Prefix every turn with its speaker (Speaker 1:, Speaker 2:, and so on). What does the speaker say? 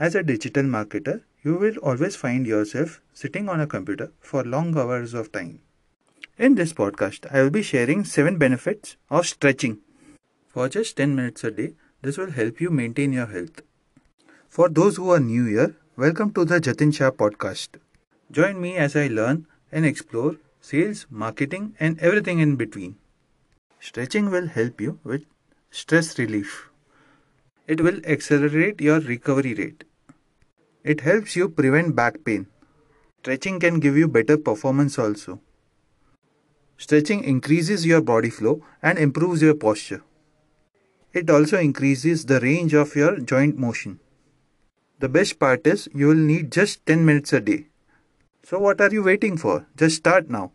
Speaker 1: As a digital marketer, you will always find yourself sitting on a computer for long hours of time. In this podcast, I will be sharing 7 benefits of stretching. For just 10 minutes a day, this will help you maintain your health. For those who are new here, welcome to the Jatin Shah podcast. Join me as I learn and explore sales, marketing, and everything in between. Stretching will help you with stress relief. It will accelerate your recovery rate. It helps you prevent back pain. Stretching can give you better performance also. Stretching increases your body flow and improves your posture. It also increases the range of your joint motion. The best part is you will need just 10 minutes a day. So what are you waiting for? Just start now.